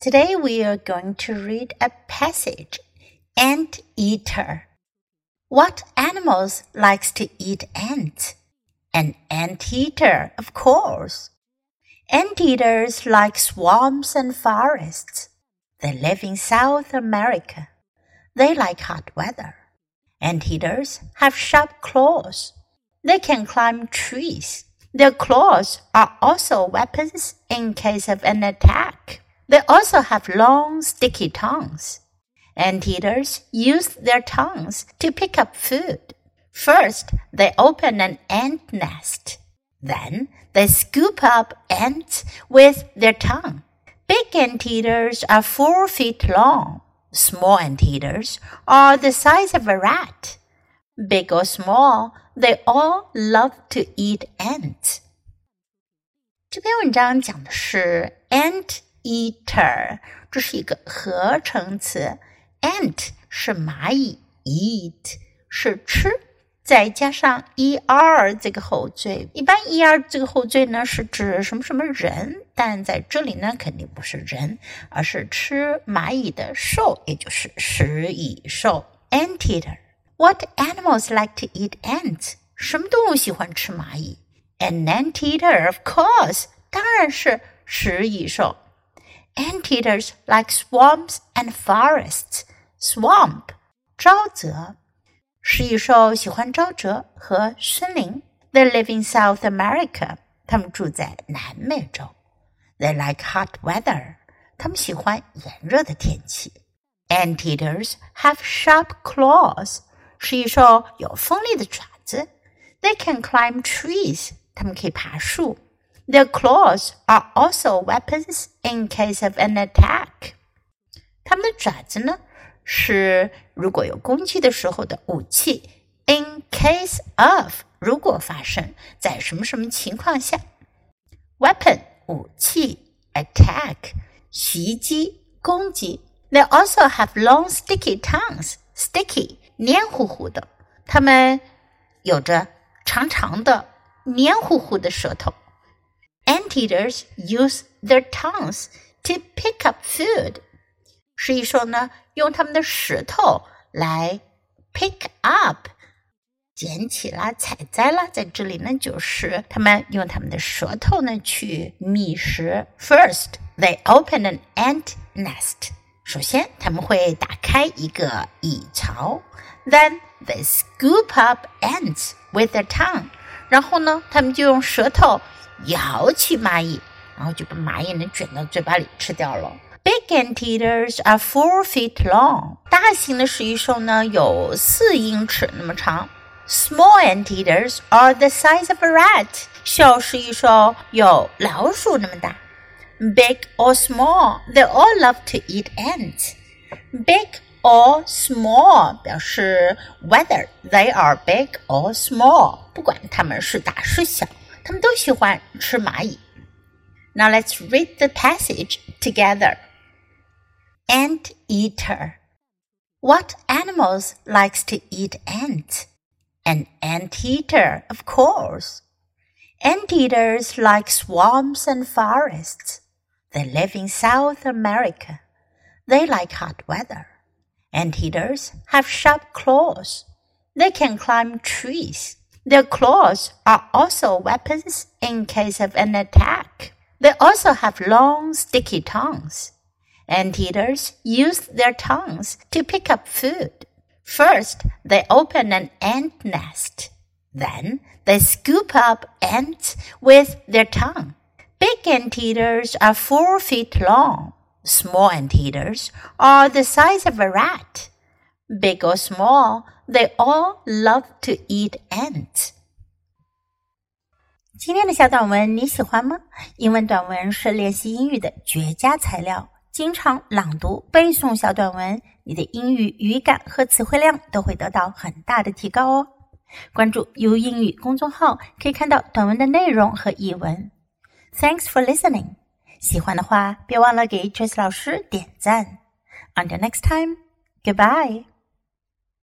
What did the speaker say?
Today we are going to read a passage Ant Eater. What animals likes to eat ants? An ant eater, of course. Ant eaters like swamps and forests. They live in South America. They like hot weather. Ant eaters have sharp claws. They can climb trees. Their claws are also weapons in case of an attack. They also have long, sticky tongues. Anteaters use their tongues to pick up food. First, they open an ant nest. Then, they scoop up ants with their tongue. Big anteaters are four feet long. Small anteaters are the size of a rat. Big or small, they all love to eat ants. 这篇文章讲的是 ant eater，这是一个合成词。ant 是蚂蚁，eat 是吃，再加上 er 这个后缀。一般 er 这个后缀呢是指什么什么人，但在这里呢肯定不是人，而是吃蚂蚁的兽，也就是食蚁兽。Anteater。What animals like to eat ants？什么动物喜欢吃蚂蚁？An anteater, of course，当然是食蚁兽。Anteaters like swamps and forests. Swamp 沼泽，食蚁兽喜欢沼泽和森林。They live in South America. 他们住在南美洲。They like hot weather. 他们喜欢炎热的天气。Anteaters have sharp claws. 食蚁兽有锋利的爪子。They can climb trees. 它们可以爬树。 Their claws are also weapons in case of an attack. 它们的爪子呢，是如果有攻击的时候的武器。In case of，如果发生在什么什么情况下。Weapon，武器。Attack，袭击、攻击。They also have long sticky tongues. Sticky，黏糊糊的。它们有着长长的、黏糊糊的舌头。 Anteaters use their tongues to pick up food. 食蚁兽呢，用它们的舌头来 pick up，捡起啦、采摘啦。在这里呢，就是它们用它们的舌头呢去觅食。First, they open an ant nest. 首先，他们会打开一个蚁巢。Then they scoop up ants with their tongue. 然后呢，他们就用舌头 咬起蚂蚁，然后就把蚂蚁呢卷到嘴巴里吃掉了。Big anteaters are four feet long。大型的食蚁兽呢有四英尺那么长。Small anteaters are the size of a rat。小食蚁兽有老鼠那么大。Big or small, they all love to eat ants. Big or small 表示 whether they are big or small，不管它们是大是小。他们都喜欢吃蚂蚁。Now let's read the passage together. Ant eater. What animals likes to eat ants? An anteater, of course. Anteaters like swamps and forests. They live in South America. They like hot weather. Anteaters have sharp claws. They can climb trees. Their claws are also weapons in case of an attack. They also have long, sticky tongues. Anteaters use their tongues to pick up food. First, they open an ant nest. Then, they scoop up ants with their tongue. Big anteaters are four feet long. Small anteaters are the size of a rat. Big or small, they all love to eat ants. 今天的小短文你喜欢吗？英文短文是练习英语的绝佳材料。经常朗读、背诵小短文，你的英语语感和词汇量都会得到很大的提高哦。关注 U 英语公众号，可以看到短文的内容和译文。Thanks for listening。喜欢的话，别忘了给 Trace 老师点赞。Until next time。Goodbye.